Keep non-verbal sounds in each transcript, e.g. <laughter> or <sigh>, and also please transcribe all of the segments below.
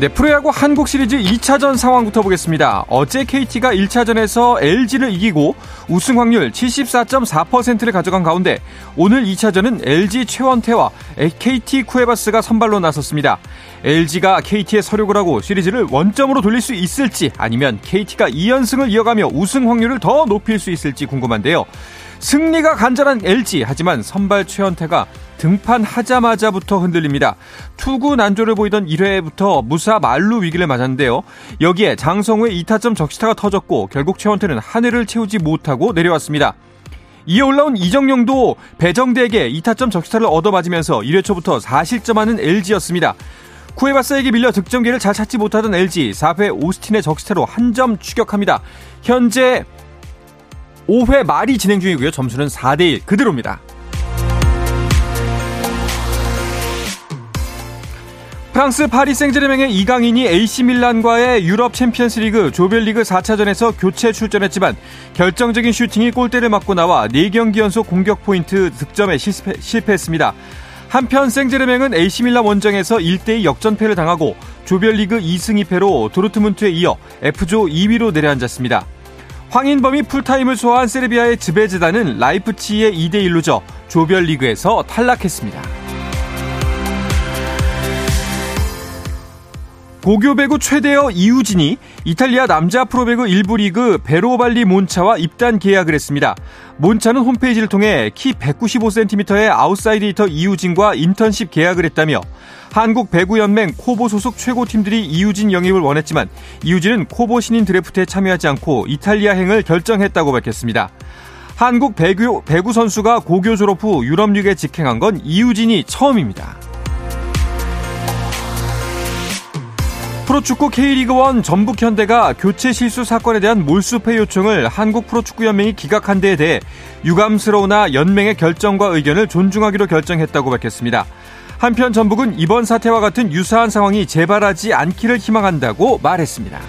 네, 프로야구 한국 시리즈 2차전 상황부터 보겠습니다. 어제 KT가 1차전에서 LG를 이기고 우승 확률 74.4%를 가져간 가운데 오늘 2차전은 LG 최원태와 KT 쿠에바스가 선발로 나섰습니다. LG가 KT의 서력을 하고 시리즈를 원점으로 돌릴 수 있을지 아니면 KT가 2연승을 이어가며 우승 확률을 더 높일 수 있을지 궁금한데요. 승리가 간절한 LG 하지만 선발 최원태가 등판하자마자부터 흔들립니다. 투구 난조를 보이던 1회부터 무사 말루 위기를 맞았는데요. 여기에 장성우의 2타점 적시타가 터졌고 결국 최원태는 하늘을 채우지 못하고 내려왔습니다. 이에 올라온 이정용도 배정대에게 2타점 적시타를 얻어맞으면서 1회 초부터 4실점하는 LG였습니다. 쿠에바스에게 밀려 득점기를 잘 찾지 못하던 LG 4회 오스틴의 적시타로 한 점 추격합니다. 현재 5회 말이 진행 중이고요. 점수는 4대1 그대로입니다. 프랑스 파리 생제르맹의 이강인이 AC 밀란과의 유럽 챔피언스리그 조별리그 4차전에서 교체 출전했지만 결정적인 슈팅이 골대를 맞고 나와 4경기 연속 공격 포인트 득점에 실패, 실패 했습니다. 한편 생제르맹은 AC 밀란 원정에서 1대2 역전패를 당하고 조별리그 2승 2패로 도르트문트에 이어 F조 2위로 내려앉았습니다. 황인범이 풀타임을 소화한 세르비아의 즈베즈다는 라이프치히에 2대1로 져 조별리그에서 탈락했습니다. 고교 배구 최대어 이우진이 이탈리아 남자 프로배구 1부 리그 베로발리 몬차와 입단 계약을 했습니다. 몬차는 홈페이지를 통해 키 195cm의 아웃사이드 히터 이우진과 인턴십 계약을 했다며 한국 배구연맹 KOVO 소속 최고팀들이 이우진 영입을 원했지만 이우진은 KOVO 신인 드래프트에 참여하지 않고 이탈리아행을 결정했다고 밝혔습니다. 한국 배구, 배구 선수가 고교 졸업 후 유럽리그에 직행한 건 이우진이 처음입니다. 프로축구 K리그1 전북현대가 교체 실수 사건에 대한 몰수패 요청을 한국 프로축구연맹이 기각한 데에 대해 유감스러우나 연맹의 결정과 의견을 존중하기로 결정했다고 밝혔습니다. 한편 전북은 이번 사태와 같은 유사한 상황이 재발하지 않기를 희망한다고 말했습니다.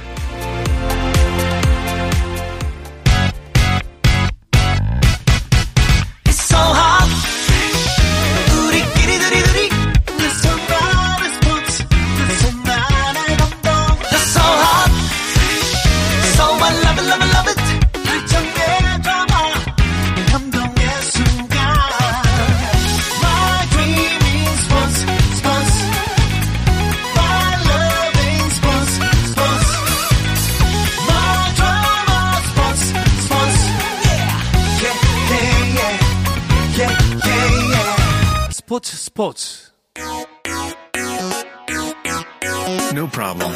스포츠 스포츠 No problem.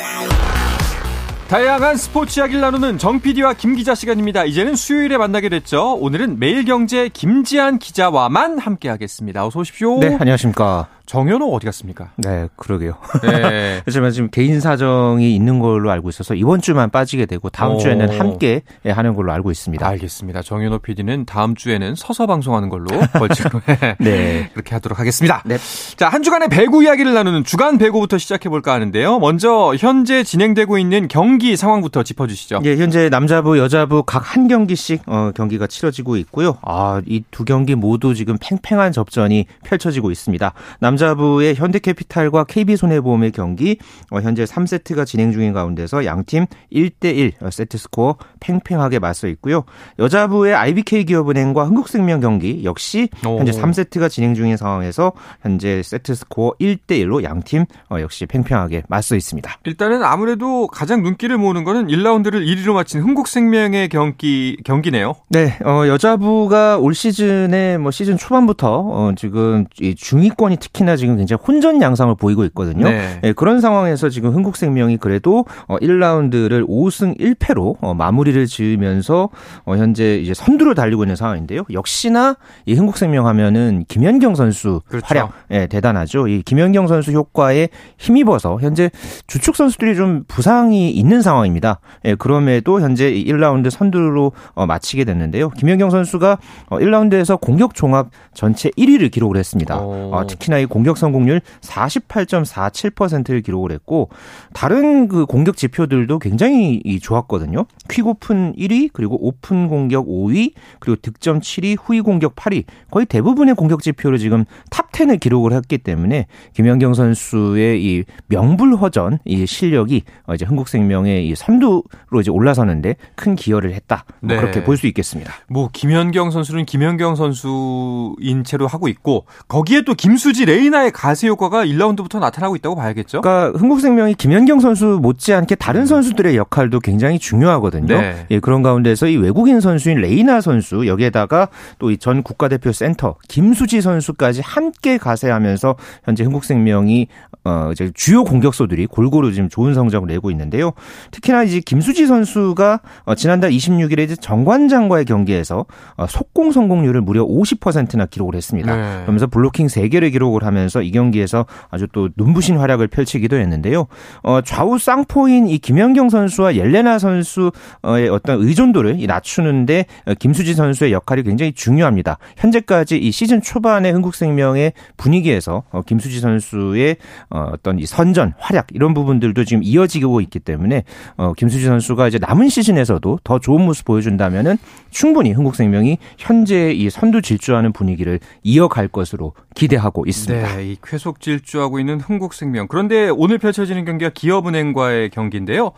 다양한 스포츠 이야기를 나누는 정 PD와 김 기자 시간입니다. 이제는 수요일에 만나게 됐죠. 오늘은 매일경제 김지한 기자와만 함께하겠습니다. 어서 오십시오. 네, 안녕하십니까. 정현호 어디 갔습니까? 네, 그러게요. 네. <laughs> 하지만 지금 개인 사정이 있는 걸로 알고 있어서 이번 주만 빠지게 되고 다음 오. 주에는 함께 하는 걸로 알고 있습니다. 알겠습니다. 정현호 PD는 다음 주에는 서서 방송하는 걸로 <laughs> 벌칙으로 네. 그렇게 하도록 하겠습니다. 네. 자, 한 주간의 배구 이야기를 나누는 주간 배구부터 시작해 볼까 하는데요. 먼저 현재 진행되고 있는 경기 상황부터 짚어 주시죠. 예, 현재 남자부, 여자부 각 한 경기씩 어, 경기가 치러지고 있고요. 아, 이 두 경기 모두 지금 팽팽한 접전이 펼쳐지고 있습니다. 남 남자부의 현대캐피탈과 KB손해보험의 경기 어, 현재 3세트가 진행 중인 가운데서 양팀 1대1 어, 세트 스코어 팽팽하게 맞서 있고요. 여자부의 IBK 기업은행과 흥국생명 경기 역시 현재 3세트가 진행 중인 상황에서 현재 세트 스코어 1대1로 양팀 어, 역시 팽팽하게 맞서 있습니다. 일단은 아무래도 가장 눈길 을 모으는 거는 1라운드를 1위로 마친 흥국생명의 경기 경기네요. 네, 어, 여자부가 올 시즌에 뭐 시즌 초반부터 어, 지금 중위권이 특히 특히나 지금 굉장히 혼전 양상을 보이고 있거든요. 네. 예, 그런 상황에서 지금 흥국생명이 그래도 어 1라운드를 5승 1패로 어 마무리를 지으면서 어 현재 이제 선두를 달리고 있는 상황인데요. 역시나 이 흥국생명 하면은 김연경 선수 그렇죠. 활약 예, 대단하죠. 이 김연경 선수 효과에 힘입어서 현재 주축 선수들이 좀 부상이 있는 상황입니다. 예, 그럼에도 현재 1라운드 선두로 어 마치게 됐는데요. 김연경 선수가 어 1라운드에서 공격 종합 전체 1위를 기록을 했습니다. 어, 특히나 이 공격 성공률 48.47%를 기록을 했고 다른 그 공격 지표들도 굉장히 좋았거든요. 퀵 오픈 1위, 그리고 오픈 공격 5위, 그리고 득점 7위, 후위 공격 8위. 거의 대부분의 공격 지표를 지금 탑 10을 기록을 했기 때문에 김연경 선수의 이 명불허전 이 실력이 이제 흥국생명의 이 선두로 이제 올라서는데 큰 기여를 했다. 뭐 네. 그렇게 볼 수 있겠습니다. 뭐 김연경 선수는 김연경 선수인 채로 하고 있고 거기에 또 김수지 레이나의 가세 효과가 1라운드부터 나타나고 있다고 봐야겠죠. 그러니까 흥국생명이 김연경 선수 못지않게 다른 선수들의 역할도 굉장히 중요하거든요. 네. 예, 그런 가운데서 이 외국인 선수인 레이나 선수 여기에다가 또 이 전 국가대표 센터 김수지 선수까지 함께 가세하면서 현재 흥국생명이 어 이제 주요 공격수들이 골고루 지금 좋은 성적을 내고 있는데요. 특히나 이제 김수지 선수가 어 지난달 26일에 이제 정관장과의 경기에서 어 속공 성공률을 무려 50%나 기록을 했습니다. 네. 그러면서 블로킹 3개를 기록을 하면서 이 경기에서 아주 또 눈부신 활약을 펼치기도 했는데요. 어 좌우 쌍포인 이 김연경 선수와 옐레나 선수의 어떤 의존도를 낮추는데 김수지 선수의 역할이 굉장히 중요합니다. 현재까지 이 시즌 초반에 흥국생명의 분위기에서 어, 김수지 선수의 어, 어떤 이 선전 활약 이런 부분들도 지금 이어지고 있기 때문에 어, 김수지 선수가 이제 남은 시즌에서도 더 좋은 모습 보여준다면은 충분히 흥국생명이 현재 이 선두 질주하는 분위기를 이어갈 것으로 기대하고 있습니다. 네, 이 쾌속 질주하고 있는 흥국생명. 그런데 오늘 펼쳐지는 경기가 기업은행과의 경기인데요.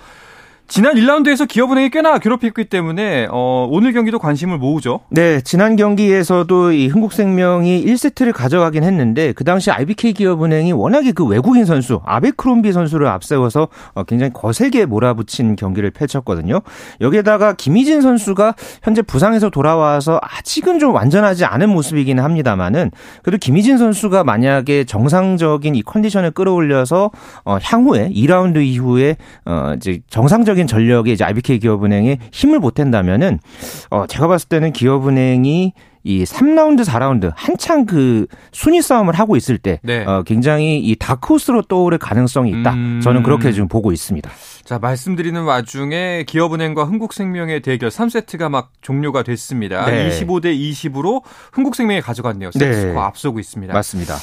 지난 1라운드에서 기업은행이 꽤나 괴롭혔기 때문에 어, 오늘 경기도 관심을 모으죠. 네, 지난 경기에서도 이 흥국생명이 1세트를 가져가긴 했는데 그 당시 IBK 기업은행이 워낙에 그 외국인 선수 아베크롬비 선수를 앞세워서 어, 굉장히 거세게 몰아붙인 경기를 펼쳤거든요. 여기에다가 김희진 선수가 현재 부상에서 돌아와서 아직은 좀 완전하지 않은 모습이기는 합니다만은 그래도 김희진 선수가 만약에 정상적인 이 컨디션을 끌어올려서 어, 향후에 2라운드 이후에 어, 이제 정상적 전체적인 전력에 이제 IBK 기업은행에 힘을 보탠다면은 어 제가 봤을 때는 기업은행이 이 3라운드, 4라운드 한창 그 순위 싸움을 하고 있을 때 네. 어, 굉장히 이 다크호스로 떠오를 가능성이 있다. 음... 저는 그렇게 지금 보고 있습니다. 자, 말씀드리는 와중에 기업은행과 흥국생명의 대결 3세트가 막 종료가 됐습니다. 네. 25대 20으로 흥국생명이 가져갔네요. 세트스코 네. 앞서고 있습니다. 맞습니다.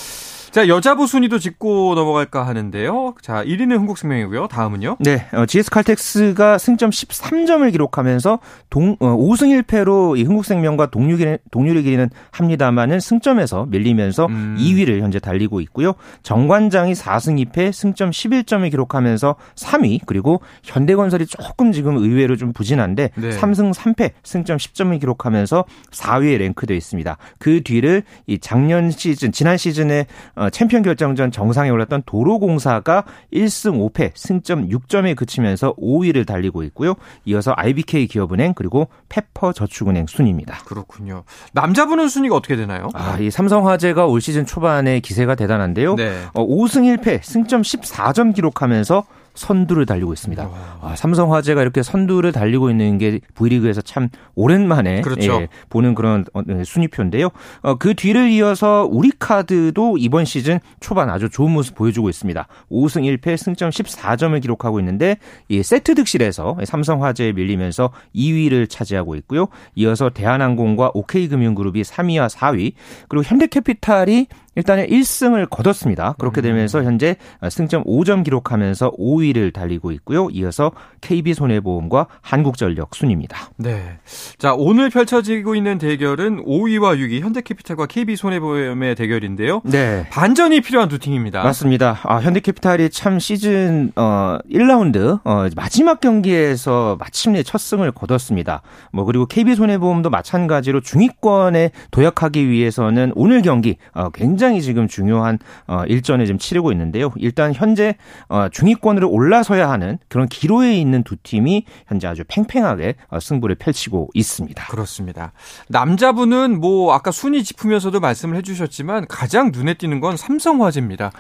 자, 여자부 순위도 짚고 넘어갈까 하는데요. 자, 1위는 흥국생명이고요. 다음은요? 네, 어, GS 칼텍스가 승점 13점을 기록하면서 동, 어, 5승 1패로 이 흥국생명과 동률, 동률을 기리는 합니다만은 승점에서 밀리면서 음. 2위를 현재 달리고 있고요. 정관장이 4승 2패 승점 11점을 기록하면서 3위 그리고 현대건설이 조금 지금 의외로 좀 부진한데 네. 3승 3패 승점 10점을 기록하면서 4위에 랭크되어 있습니다. 그 뒤를 이 작년 시즌 지난 시즌에 어, 어, 챔피언 결정전 정상에 올랐던 도로공사가 1승 5패 승점 6점에 그치면서 5위를 달리고 있고요. 이어서 IBK 기업은행 그리고 페퍼저축은행 순입니다. 그렇군요. 남자분은 순위가 어떻게 되나요? 아, 이 삼성화재가 올 시즌 초반에 기세가 대단한데요. 네. 어, 5승 1패 승점 14점 기록하면서 선두를 달리고 있습니다. 아, 삼성화재가 이렇게 선두를 달리고 있는 게 V리그에서 참 오랜만에 그렇죠. 예, 보는 그런 어, 네, 순위표인데요. 어, 그 뒤를 이어서 우리카드도 이번 시즌 초반 아주 좋은 모습 보여주고 있습니다. 5승 1패 승점 14점을 기록하고 있는데 이 세트 득실에서 삼성화재에 밀리면서 2위를 차지하고 있고요. 이어서 대한항공과 OK금융그룹이 3위와 4위 그리고 현대캐피탈이 일단은 1승을 거뒀습니다. 그렇게 음. 되면서 현재 승점 5점 기록하면서 5위를 달리고 있고요. 이어서 KB손해보험과 한국전력 순입니다. 네. 자, 오늘 펼쳐지고 있는 대결은 5위와 6위 현대캐피탈과 KB손해보험의 대결인데요. 네. 반전이 필요한 두 팀입니다. 맞습니다. 아, 현대캐피탈이 참 시즌 어 1라운드 어 마지막 경기에서 마침내 첫 승을 거뒀습니다. 뭐 그리고 KB손해보험도 마찬가지로 중위권에 도약하기 위해서는 오늘 경기 어 굉장히 굉장히 지금 중요한 어, 일전에 지금 치르고 있는데요. 일단 현재 어, 중위권으로 올라서야 하는 그런 기로에 있는 두 팀이 현재 아주 팽팽하게 어, 승부를 펼치고 있습니다. 그렇습니다. 남자분은 뭐 아까 순위 짚으면서도 말씀을 해주셨지만 가장 눈에 띄는 건 삼성화재입니다.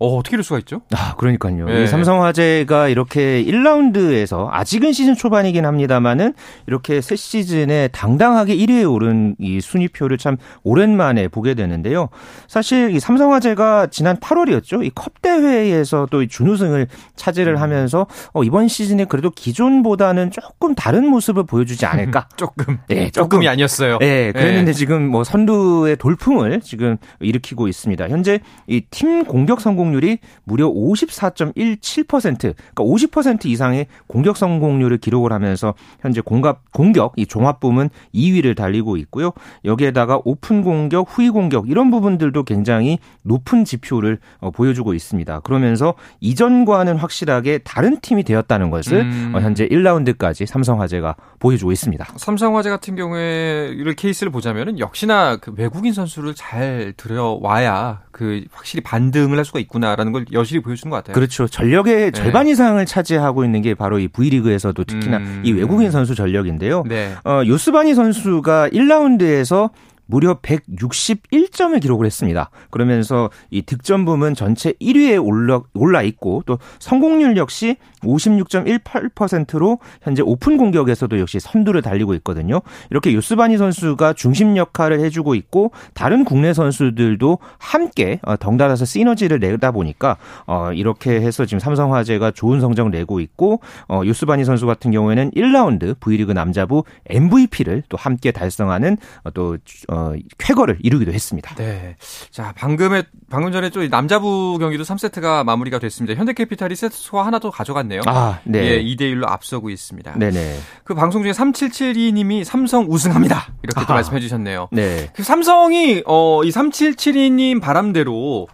어, 어떻게 이럴 수가 있죠? 아, 그러니까요. 네. 이 삼성화재가 이렇게 1라운드에서 아직은 시즌 초반이긴 합니다만은 이렇게 새 시즌에 당당하게 1위에 오른 이 순위표를 참 오랜만에 보게 되는데요. 사실 이 삼성화재가 지난 8월이었죠. 이 컵 대회에서 또 준우승을 차지를 하면서 어, 이번 시즌에 그래도 기존보다는 조금 다른 모습을 보여주지 않을까. <laughs> 조금. 예, 조금 이 아니었어요. 예, 그랬는데 지금 뭐 선두의 돌풍을 지금 일으키고 있습니다. 현재 이 팀 공격 성공 률이 무려 54.17%, 그러니까 50% 이상의 공격 성공률을 기록을 하면서 현재 공갑 공격 이 종합 부문 2위를 달리고 있고요. 여기에다가 오픈 공격, 후위 공격 이런 부분들도 굉장히 높은 지표를 어, 보여주고 있습니다. 그러면서 이전과는 확실하게 다른 팀이 되었다는 것을 음. 어, 현재 1라운드까지 삼성화재가 보여주고 있습니다. 삼성화재 같은 경우에 이런 케이스를 보자면은 역시나 그 외국인 선수를 잘 들여와야 그 확실히 반등을 할 수가 있구나 라는 걸 여실히 보여주는 것 같아요. 그렇죠. 전력의 네. 절반 이상을 차지하고 있는 게 바로 이 V리그에서도 특히나 음. 이 외국인 선수 전력인데요. 네. 어, 요스바니 선수가 1라운드에서 무려 161점을 기록을 했습니다. 그러면서 이 득점 부문 전체 1위에 올라, 올라 있고 또 성공률 역시 56.18%로 현재 오픈 공격에서도 역시 선두를 달리고 있거든요. 이렇게 요스바니 선수가 중심 역할을 해주고 있고 다른 국내 선수들도 함께 어, 덩달아서 시너지를 내다 보니까 어, 이렇게 해서 지금 삼성화재가 좋은 성적을 내고 있고 어, 요스바니 선수 같은 경우에는 1라운드 V리그 남자부 MVP를 또 함께 달성하는 어, 또 어, 쾌거를 이루기도 했습니다. 네. 자, 방금에, 방금 전에 또 남자부 경기도 3세트가 마무리가 됐습니다. 현대캐피탈이 세트 스코어 하나 더 가져갔네요. 아, 네. 예, 2대 1로 앞서고 있습니다. 네 네. 그 방송 중에 3772 님이 삼성 우승합니다. 이렇게 또 아하. 말씀해 주셨네요. 네. 그 삼성이, 어, 이 3772 님 바람대로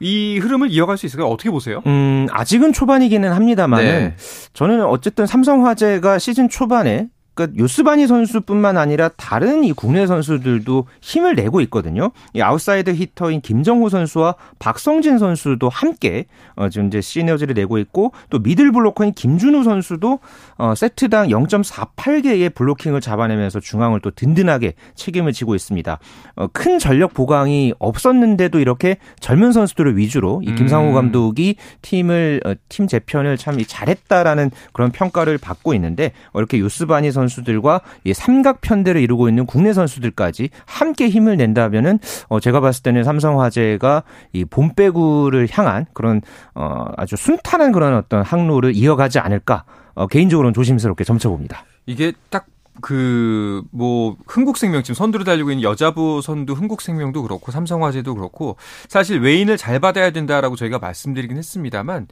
이 흐름을 이어갈 수 있을까요? 어떻게 보세요? 음, 아직은 초반이기는 합니다만은 네. 저는 어쨌든 삼성화재가 시즌 초반에 그러니까 요스바니 선수뿐만 아니라 다른 이 국내 선수들도 힘을 내고 있거든요. 이 아웃사이드 히터인 김정호 선수와 박성진 선수도 함께 어 지금 이제 시너지를 내고 있고 또 미들 블로커인 김준우 선수도 어 세트당 0.48개의 블로킹을 잡아내면서 중앙을 또 든든하게 책임을 지고 있습니다. 어 큰 전력 보강이 없었는데도 이렇게 젊은 선수들을 위주로 이 김상우 음. 감독이 팀을 어, 팀 재편을 참 잘했다라는 그런 평가를 받고 있는데 어, 이렇게 요스바니 선수들과 이 삼각 편대를 이루고 있는 국내 선수들까지 함께 힘을 낸다면은 어 제가 봤을 때는 삼성화재가 이 봄배구를 향한 그런 어 아주 순탄한 그런 어떤 항로를 이어가지 않을까 어 개인적으로는 조심스럽게 점쳐봅니다. 이게 딱 그, 뭐, 흥국생명, 지금 선두를 달리고 있는 여자부 선두 흥국생명도 그렇고, 삼성화재도 그렇고, 사실 외인을 잘 받아야 된다라고 저희가 말씀드리긴 했습니다만,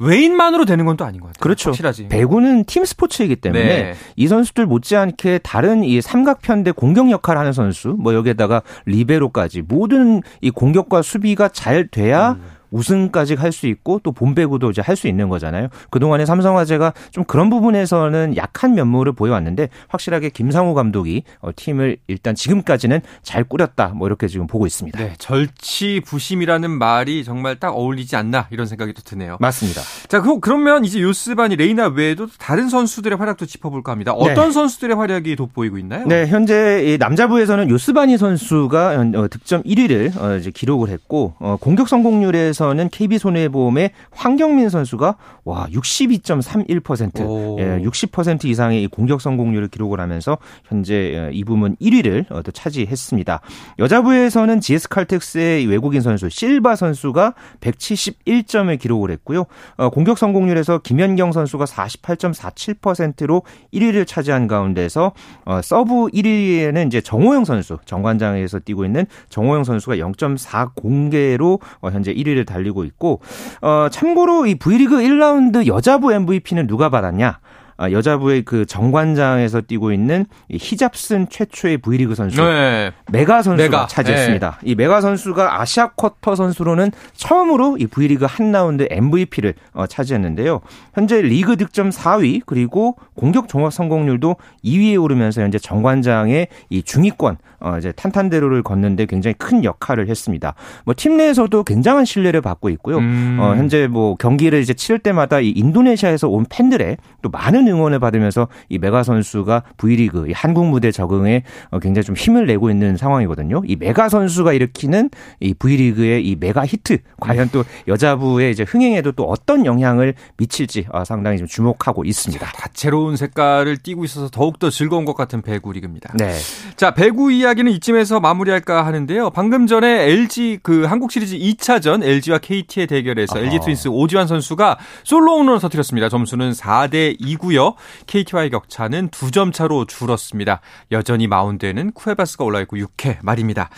외인만으로 되는 건 또 아닌 것 같아요. 그렇죠. 확실하지. 배구는 팀 스포츠이기 때문에 네. 이 선수들 못지않게 다른 이 삼각편대 공격 역할을 하는 선수, 뭐 여기에다가 리베로까지 모든 이 공격과 수비가 잘 돼야 음. 우승까지 할 수 있고 또 본배구도 이제 할 수 있는 거잖아요. 그동안에 삼성화재가 좀 그런 부분에서는 약한 면모를 보여왔는데 확실하게 김상우 감독이 어, 팀을 일단 지금까지는 잘 꾸렸다. 뭐 이렇게 지금 보고 있습니다. 네, 절치부심이라는 말이 정말 딱 어울리지 않나, 이런 생각이 또 드네요. 맞습니다. 자, 그, 그러면 이제 요스바니, 레이나 외에도 다른 선수들의 활약도 짚어볼까 합니다. 어떤 선수들의 활약이 돋보이고 있나요? 네, 현재 이 남자부에서는 요스바니 선수가 현- 어, 득점 1위를 어, 이제 기록을 했고 어, 공격 성공률에 서는 KB 손해보험의 황경민 선수가 와 62.31%, 오. 예, 60% 이상의 이 공격 성공률을 기록을 하면서 현재 어, 이 부문 1위를 어, 또 차지했습니다. 여자부에서는 GS 칼텍스의 이 외국인 선수 실바 선수가 171점을 기록을 했고요. 어, 공격 성공률에서 김연경 선수가 48.47%로 1위를 차지한 가운데서 어, 서브 1위에는 이제 정호영 선수, 정관장에서 뛰고 있는 정호영 선수가 0.40개로 어, 현재 1위를 달리고 있고 어, 참고로 이 V리그 1라운드 여자부 MVP는 누가 받았냐? 아, 여자부의 그 정관장에서 뛰고 있는 히잡 쓴 최초의 V리그 선수 네. 메가 선수가 메가. 차지했습니다. 네. 이 메가 선수가 아시아 쿼터 선수로는 처음으로 이 V리그 한 라운드 MVP를 어, 차지했는데요. 현재 리그 득점 4위 그리고 공격 종합 성공률도 2위에 오르면서 현재 정관장의 이 중위권 어 이제 탄탄대로를 걷는데 굉장히 큰 역할을 했습니다. 뭐 팀 내에서도 굉장한 신뢰를 받고 있고요. 음. 어 현재 뭐 경기를 이제 치를 때마다 이 인도네시아에서 온 팬들의 또 많은 응원을 받으면서 이 메가 선수가 V리그 이 한국 무대 적응에 어 굉장히 좀 힘을 내고 있는 상황이거든요. 이 메가 선수가 일으키는 이 V리그의 이 메가 히트 과연 또 여자부의 이제 흥행에도 또 어떤 영향을 미칠지 어 상당히 좀 주목하고 있습니다. 다채로운 색깔을 띠고 있어서 더욱더 즐거운 것 같은 배구 리그입니다. 네. 자, 배구 이야 이야기는 이쯤에서 마무리할까 하는데요. 방금 전에 LG 그 한국 시리즈 2차전 LG와 KT의 대결에서 아하. LG 트윈스 오지환 선수가 솔로 홈런을 터뜨렸습니다. 점수는 4대 2고요. KT와의 격차는 2점 차로 줄었습니다. 여전히 마운드에는 쿠에바스가 올라 있고 6회 말입니다.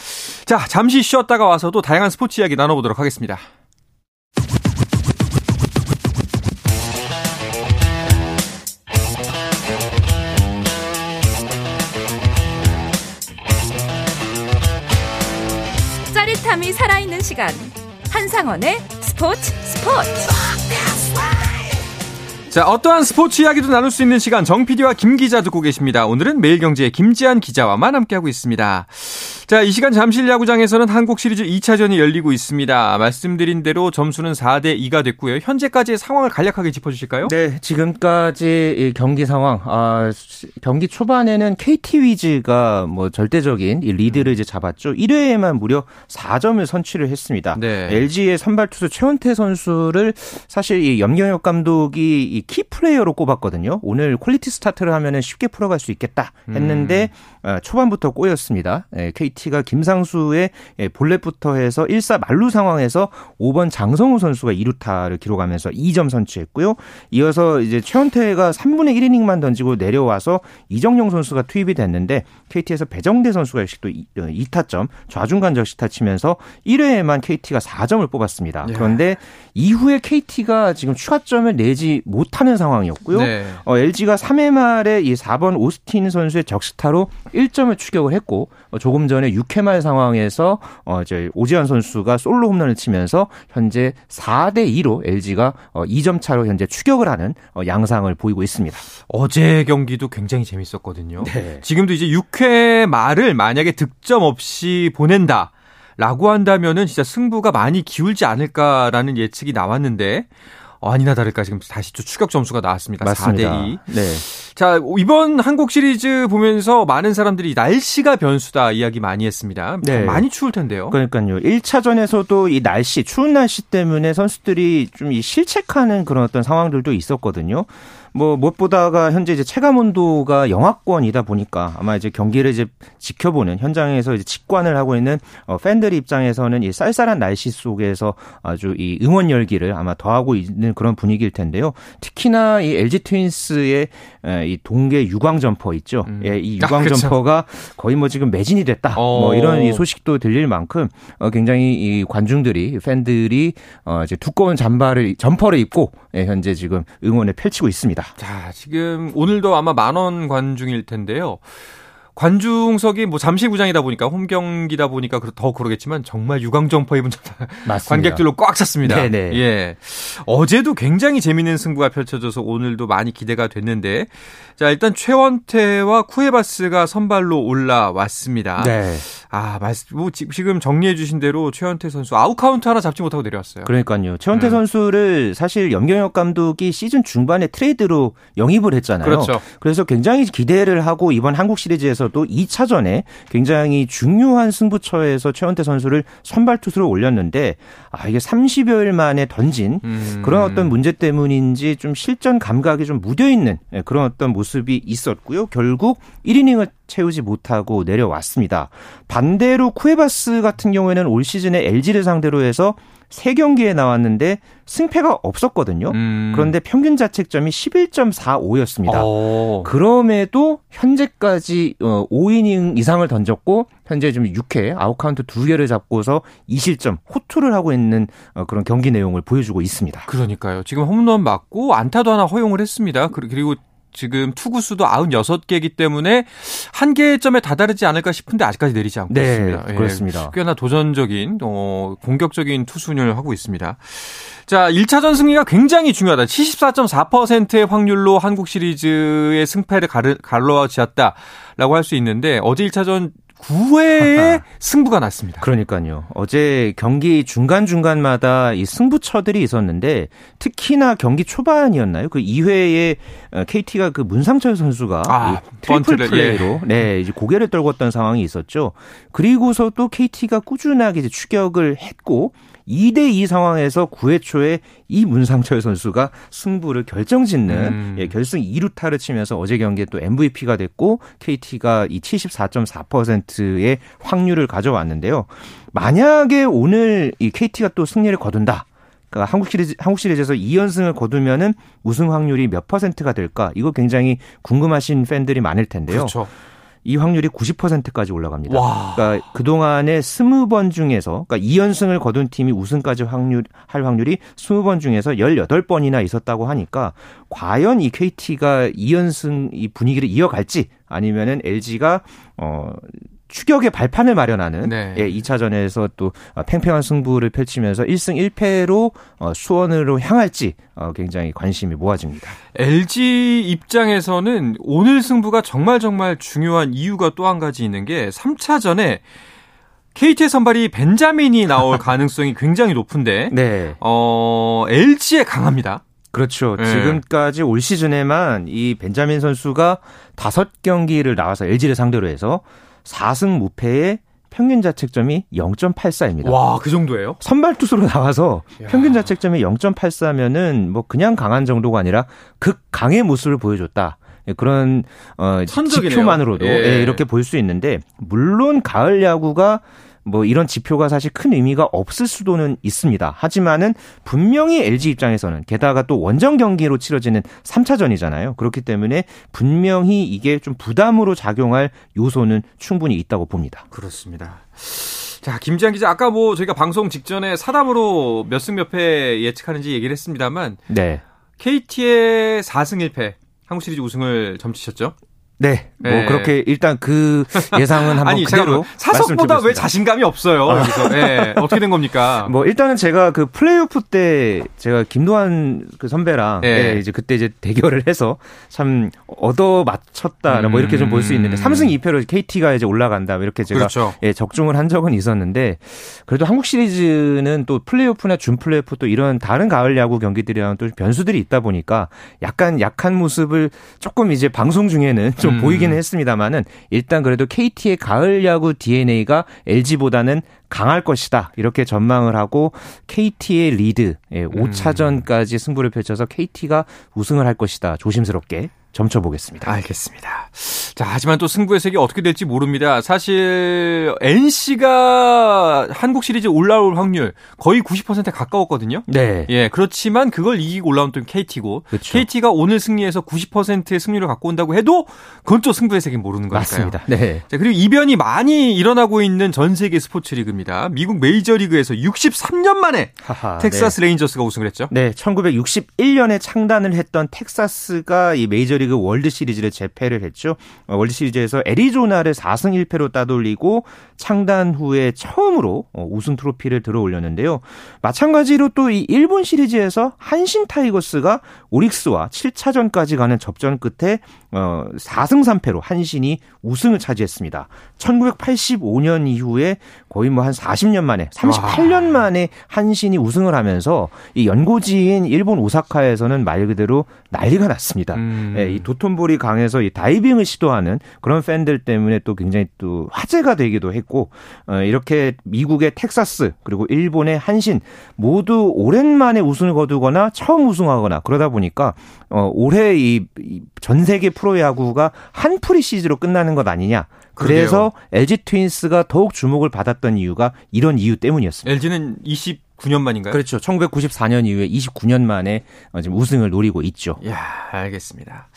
자, 잠시 쉬었다가 와서도 다양한 스포츠 이야기 나눠보도록 하겠습니다. 짜릿함이 살아있는 시간. 한상원의 스포츠 스포츠. 자 어떠한 스포츠 이야기도 나눌 수 있는 시간 정 PD와 김 기자 듣고 계십니다. 오늘은 매일경제의 김지한 기자와만 함께하고 있습니다 자, 이 시간 잠실 야구장에서는 한국 시리즈 2차전이 열리고 있습니다. 말씀드린 대로 점수는 4대 2가 됐고요. 현재까지의 상황을 간략하게 짚어 주실까요? 네, 지금까지 경기 상황, 아, 경기 초반에는 KT 위즈가 뭐 절대적인 리드를 이제 잡았죠. 1회에만 무려 4점을 선취를 했습니다. 네. LG의 선발 투수 최원태 선수를 사실 이 염경엽 감독이 이 키플레이어로 꼽았거든요. 오늘 퀄리티 스타트를 하면은 쉽게 풀어갈 수 있겠다 했는데 음. 초반부터 꼬였습니다. KT KT가 김상수의 예, 볼넷부터 해서 1사 만루 상황에서 5번 장성우 선수가 2루타를 기록하면서 2점 선취했고요. 이어서 이제 최원태가 3분의 1이닝만 던지고 내려와서 이정용 선수가 투입이 됐는데 KT에서 배정대 선수가 역시 또 2타점 어, 좌중간 적시타 치면서 1회에만 KT가 4점을 뽑았습니다. 예. 그런데 이후에 KT가 지금 추가점을 내지 못하는 상황이었고요. 네. 어, LG가 3회 말에 이 4번 오스틴 선수의 적시타로 1점을 추격을 했고 어, 조금 전에 6회 말 상황에서 어 이제 오지환 선수가 솔로 홈런을 치면서 현재 4대 2로 LG가 어 2점 차로 현재 추격을 하는 어 양상을 보이고 있습니다. 어제 경기도 굉장히 재밌었거든요. 네. 지금도 이제 6회 말을 만약에 득점 없이 보낸다. 라고 한다면은 진짜 승부가 많이 기울지 않을까라는 예측이 나왔는데 어, 아니나 다를까 지금 다시 또 추격 점수가 나왔습니다. 맞습니다. 4대 2. 네. 자, 이번 한국 시리즈 보면서 많은 사람들이 날씨가 변수다 이야기 많이 했습니다. 네. 많이 추울 텐데요. 그러니까요. 1차전에서도 이 날씨, 추운 날씨 때문에 선수들이 좀 이 실책하는 그런 어떤 상황들도 있었거든요. 뭐 무엇보다가 현재 이제 체감 온도가 영하권이다 보니까 아마 이제 경기를 이제 지켜보는 현장에서 이제 직관을 하고 있는 어, 팬들 입장에서는 이 쌀쌀한 날씨 속에서 아주 이 응원 열기를 아마 더하고 있는 그런 분위기일 텐데요. 특히나 이 LG 트윈스의 이 동계 유광 점퍼 있죠. 음. 예, 이 유광 아, 점퍼가 거의 뭐 지금 매진이 됐다. 어. 뭐 이런 이 소식도 들릴 만큼 어, 굉장히 이 관중들이 팬들이 어 이제 두꺼운 잠바를 점퍼를 입고 예, 현재 지금 응원을 펼치고 있습니다. 있습니다. 자, 지금 오늘도 아마 만원 관중일 텐데요. 관중석이 뭐 잠실구장이다 보니까 홈 경기다 보니까 더 그러겠지만 정말 유광점퍼 입은 <laughs> 관객들로 꽉 찼습니다. 네네. 예. 어제도 굉장히 재밌는 승부가 펼쳐져서 오늘도 많이 기대가 됐는데 자 일단 최원태와 쿠에바스가 선발로 올라왔습니다. 네. 아, 말씀, 뭐, 지금 정리해 주신 대로 최원태 선수 아웃 카운트 하나 잡지 못하고 내려왔어요. 그러니까요. 최원태 음. 선수를 사실 염경엽 감독이 시즌 중반에 트레이드로 영입을 했잖아요. 그렇죠. 그래서 굉장히 기대를 하고 이번 한국 시리즈에서도 2차전에 굉장히 중요한 승부처에서 최원태 선수를 선발 투수로 올렸는데 아, 이게 30여일 만에 던진 음. 그런 어떤 문제 때문인지 좀 실전 감각이 좀 무뎌 있는 예, 그런 어떤 모습이 있었고요. 결국 1이닝을 채우지 못하고 내려왔습니다. 반대로 쿠에바스 같은 경우에는 올 시즌에 LG를 상대로 해서 3경기에 나왔는데 승패가 없었거든요. 음. 그런데 평균 자책점이 11.45였습니다. 오. 그럼에도 현재까지 5이닝 어, 이상을 던졌고 현재 좀 6회 아웃카운트 2개를 잡고서 2실점 호투를 하고 있는 어, 그런 경기 내용을 보여주고 있습니다. 그러니까요. 지금 홈런 맞고 안타도 하나 허용을 했습니다. 그리고 지금 투구 수도 96개이기 때문에 한계점에 다다르지 않을까 싶은데 아직까지 내리지 않고 네, 있습니다. 예, 그렇습니다. 꽤나 도전적인 어, 공격적인 투수를 하고 있습니다. 자, 1차전 승리가 굉장히 중요하다. 74.4%의 확률로 한국 시리즈의 승패를 갈라지었다라고 할 수 있는데 어제 1차전 9회에 승부가 났습니다. 그러니까요. 어제 경기 중간중간마다 이 승부처들이 있었는데 특히나 경기 초반이었나요? 그 2회에 KT가 그 문상철 선수가 아, 트리플 번트를, 플레이로 예. 네, 이제 고개를 떨궜던 상황이 있었죠. 그리고서 또 KT가 꾸준하게 이제 추격을 했고 2대2 상황에서 9회 초에 이 문상철 선수가 승부를 결정짓는 음. 예, 결승 2루타를 치면서 어제 경기에 또 MVP가 됐고 KT가 이 74.4%의 확률을 가져왔는데요. 만약에 오늘 이 KT가 또 승리를 거둔다. 그러니까 한국 시리즈 한국 시리즈에서 2연승을 거두면은 우승 확률이 몇 퍼센트가 될까? 이거 굉장히 궁금하신 팬들이 많을 텐데요. 그렇죠. 이 확률이 90%까지 올라갑니다. 와. 그러니까 그동안에 20번 중에서 그러니까 2연승을 거둔 팀이 우승까지 확률 할 확률이 20번 중에서 18번이나 있었다고 하니까 과연 이 KT가 2연승 이 분위기를 이어갈지 아니면은 LG가 어 추격의 발판을 마련하는 네. 예, 2차전에서 또 팽팽한 승부를 펼치면서 1승 1패로 어, 수원으로 향할지 어, 굉장히 관심이 모아집니다. LG 입장에서는 오늘 승부가 정말 정말 중요한 이유가 또 한 가지 있는 게 3차전에 KT의 선발이 벤자민이 나올 <laughs> 가능성이 굉장히 높은데 네. 어, LG에 강합니다. 그렇죠. 네. 지금까지 올 시즌에만 이 벤자민 선수가 다섯 경기를 나와서 LG를 상대로 해서 4승 무패에 평균 자책점이 0.84입니다. 와, 그 정도예요? 선발 투수로 나와서 야. 평균 자책점이 0.84면은 뭐 그냥 강한 정도가 아니라 극강의 모습을 보여줬다. 예, 그런 어 지표만으로도 예. 예, 이렇게 볼 수 있는데 물론 가을 야구가 뭐 이런 지표가 사실 큰 의미가 없을 수도는 있습니다. 하지만은 분명히 LG 입장에서는 게다가 또 원정 경기로 치러지는 3차전이잖아요. 그렇기 때문에 분명히 이게 좀 부담으로 작용할 요소는 충분히 있다고 봅니다. 그렇습니다. 자, 김지한 기자, 아까 뭐 저희가 방송 직전에 사담으로 몇 승 몇 패 예측하는지 얘기를 했습니다만, 네. KT의 4승 1패, 한국 시리즈 우승을 점치셨죠? 네. 뭐 네. 그렇게 일단 그 예상은 한번 <laughs> 아니, 그대로 사석보다 왜 자신감이 없어요? 여기서 네. 어떻게 된 겁니까? <laughs> 뭐 일단은 제가 그 플레이오프 때 제가 김도환 그 선배랑 네. 네, 이제 그때 이제 대결을 해서 참 얻어 맞췄다 음. 뭐 이렇게 좀 볼 수 있는데 3승 2패로 KT가 이제 올라간다 뭐 이렇게 제가 그렇죠. 예, 적중을 한 적은 있었는데 그래도 한국 시리즈는 또 플레이오프나 준 플레이오프 또 이런 다른 가을 야구 경기들이랑 또 변수들이 있다 보니까 약간 약한 모습을 조금 이제 방송 중에는 좀 음. 보이기는 했습니다만은 일단 그래도 KT의 가을 야구 DNA가 LG보다는 강할 것이다. 이렇게 전망을 하고 KT의 리드 5차전까지 예, 승부를 펼쳐서 KT가 우승을 할 것이다. 조심스럽게 점쳐보겠습니다. 알겠습니다. 자, 하지만 또 승부의 색이 어떻게 될지 모릅니다. 사실 NC가 한국 시리즈 올라올 확률 거의 90%에 가까웠거든요. 네. 예, 그렇지만 그걸 이기고 올라온 또 KT고 그렇죠. KT가 오늘 승리해서 90%의 승률을 갖고 온다고 해도 그건 또 승부의 색이 모르는 거니까요. 맞습니다. 네. 자, 그리고 이변이 많이 일어나고 있는 전 세계 스포츠 리그입니다. 미국 메이저 리그에서 63년 만에 하하, 텍사스 네. 레인저스가 우승을 했죠. 네, 1961년에 창단을 했던 텍사스가 이 메이저 메이저리그 월드 시리즈를 제패를 했죠. 어, 월드 시리즈에서 애리조나를 4승 1패로 따돌리고 창단 후에 처음으로 어, 우승 트로피를 들어 올렸는데요. 마찬가지로 또 이 일본 시리즈에서 한신 타이거스가 오릭스와 7차전까지 가는 접전 끝에 4승 어, 3패로 한신이 우승을 차지했습니다. 1985년 이후에 거의 뭐 한 40년 만에 38년 만에 한신이 우승을 하면서 이 연고지인 일본 오사카에서는 말 그대로 난리가 났습니다. 음. 예, 이 도톤보리 강에서 이 다이빙을 시도하는 그런 팬들 때문에 또 굉장히 또 화제가 되기도 했고 어, 이렇게 미국의 텍사스 그리고 일본의 한신 모두 오랜만에 우승을 거두거나 처음 우승하거나 그러다 보니까 어, 올해 이 전 세계 프로야구가 한풀이 시리즈로 끝나는 것 아니냐. 그래서 그러게요. LG 트윈스가 더욱 주목을 받았던 이유가 이런 이유 때문이었습니다. LG는 20 9년 만인가요? 그렇죠. 1994년 이후에 29년 만에 어, 지금 우승을 노리고 있죠. 야, 알겠습니다.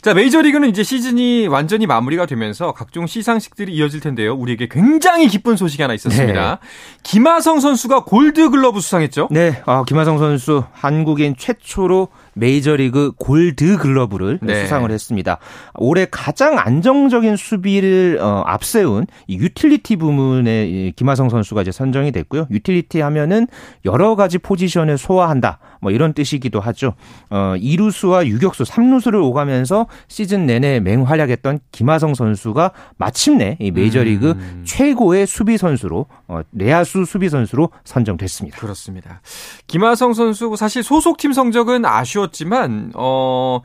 자, 메이저리그는 이제 시즌이 완전히 마무리가 되면서 각종 시상식들이 이어질 텐데요. 우리에게 굉장히 기쁜 소식이 하나 있었습니다. 네. 김하성 선수가 골드글러브 수상했죠? 네, 아, 김하성 선수 한국인 최초로 메이저리그 골드 글러브를 네. 수상을 했습니다. 올해 가장 안정적인 수비를 어, 앞세운 유틸리티 부문에 김하성 선수가 이제 선정이 됐고요. 유틸리티 하면은 여러 가지 포지션을 소화한다. 뭐 이런 뜻이기도 하죠. 어, 2루수와 유격수, 3루수를 오가면서 시즌 내내 맹활약했던 김하성 선수가 마침내 이 메이저리그 음. 최고의 수비 선수로 어, 내야수 수비 선수로 선정됐습니다. 그렇습니다. 김하성 선수 사실 소속팀 성적은 아쉬웠지만 어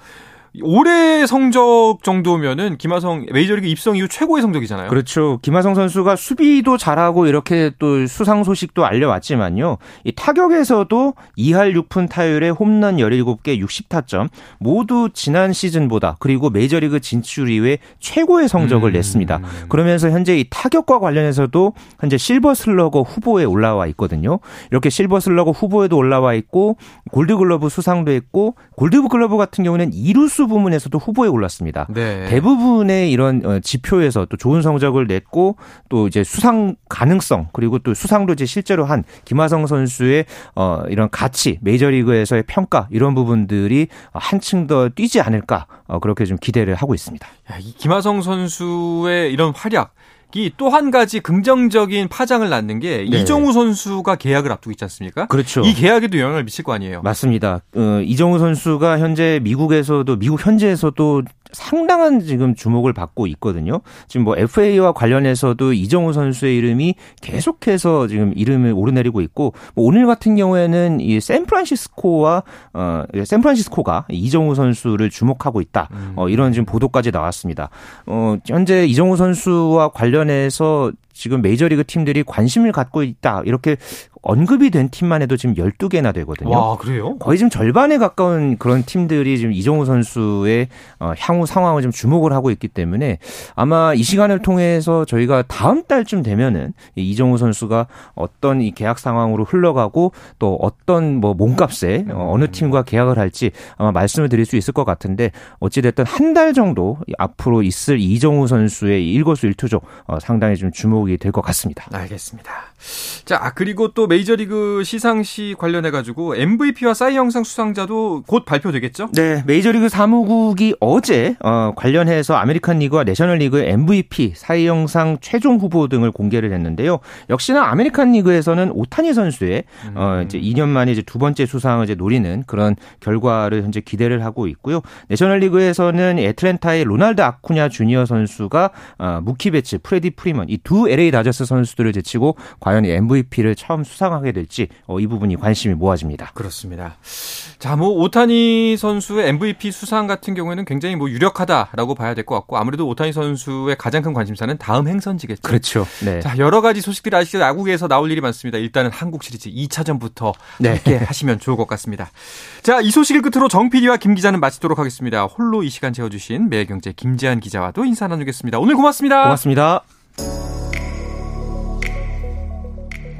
올해 성적 정도면은 김하성 메이저리그 입성 이후 최고의 성적이잖아요. 그렇죠. 김하성 선수가 수비도 잘하고 이렇게 또 수상 소식도 알려왔지만요. 이 타격에서도 2할 6푼 타율에 홈런 17개 60타점 모두 지난 시즌보다 그리고 메이저리그 진출 이후에 최고의 성적을 음. 냈습니다. 그러면서 현재 이 타격과 관련해서도 현재 실버 슬러거 후보에 올라와 있거든요. 이렇게 실버 슬러거 후보에도 올라와 있고 골드 글러브 수상도 했고 골드 글러브 같은 경우는 2루수 부문에서도 후보에 올랐습니다. 네. 대부분의 이런 어, 지표에서 또 좋은 성적을 냈고 또 이제 수상 가능성 그리고 또 수상도 이제 실제로 한 김하성 선수의 어 이런 가치 메이저리그에서의 평가 이런 부분들이 한층 더 뛰지 않을까 어 그렇게 좀 기대를 하고 있습니다. 야, 이 김하성 선수의 이런 활약 이 또 한 가지 긍정적인 파장을 낳는 게 네. 이정후 선수가 계약을 앞두고 있지 않습니까? 그렇죠. 이 계약에도 영향을 미칠 거 아니에요. 맞습니다. 어, 이정우 선수가 현재 미국에서도 미국 현지에서도 상당한 지금 주목을 받고 있거든요. 지금 뭐 FA와 관련해서도 이정우 선수의 이름이 계속해서 지금 이름을 오르내리고 있고 뭐 오늘 같은 경우에는 이 샌프란시스코와 어 샌프란시스코가 이정우 선수를 주목하고 있다. 어 이런 지금 보도까지 나왔습니다. 어 현재 이정우 선수와 관련해서 지금 메이저리그 팀들이 관심을 갖고 있다. 이렇게 언급이 된 팀만 해도 지금 12개나 되거든요. 와, 그래요? 거의 지금 절반에 가까운 그런 팀들이 지금 이정우 선수의 어, 향후 상황을 좀 주목을 하고 있기 때문에 아마 이 시간을 통해서 저희가 다음 달쯤 되면은 이정우 선수가 어떤 이 계약 상황으로 흘러가고 또 어떤 뭐 몸값에 어, 어느 팀과 계약을 할지 아마 말씀을 드릴 수 있을 것 같은데 어찌됐든 한 달 정도 앞으로 있을 이정우 선수의 일거수 일투족 어, 상당히 좀 주목이 될 것 같습니다. 알겠습니다. 자, 그리고 또 메이저리그 시상식 관련해 가지고 MVP와 사이 영상 수상자도 곧 발표되겠죠? 네, 메이저리그 사무국이 어제 어, 관련해서 아메리칸 리그와 내셔널 리그 MVP, 사이 영상 최종 후보 등을 공개를 했는데요. 역시나 아메리칸 리그에서는 오타니 선수의 어, 음. 이제 2년 만에 이제 두 번째 수상을 이제 노리는 그런 결과를 현재 기대를 하고 있고요. 내셔널 리그에서는 애틀랜타의 로날드 아쿠냐 주니어 선수가 어, 무키 베츠, 프레디 프리먼 이 두 LA 다저스 선수들을 제치고 과연 MVP를 처음 수상하게 될지 어, 이 부분이 관심이 모아집니다. 그렇습니다. 자, 뭐 오타니 선수의 MVP 수상 같은 경우에는 굉장히 뭐 유력하다라고 봐야 될 것 같고 아무래도 오타니 선수의 가장 큰 관심사는 다음 행선지겠죠. 그렇죠. 네. 자, 여러 가지 소식들이 아시죠? 야구에서 나올 일이 많습니다. 일단은 한국 시리즈 2차전부터 네. 함께 <laughs> 하시면 좋을 것 같습니다. 자, 이 소식을 끝으로 정 PD와 김 기자는 마치도록 하겠습니다. 홀로 이 시간 채워주신 매일경제 김재한 기자와도 인사 나누겠습니다. 오늘 고맙습니다. 고맙습니다.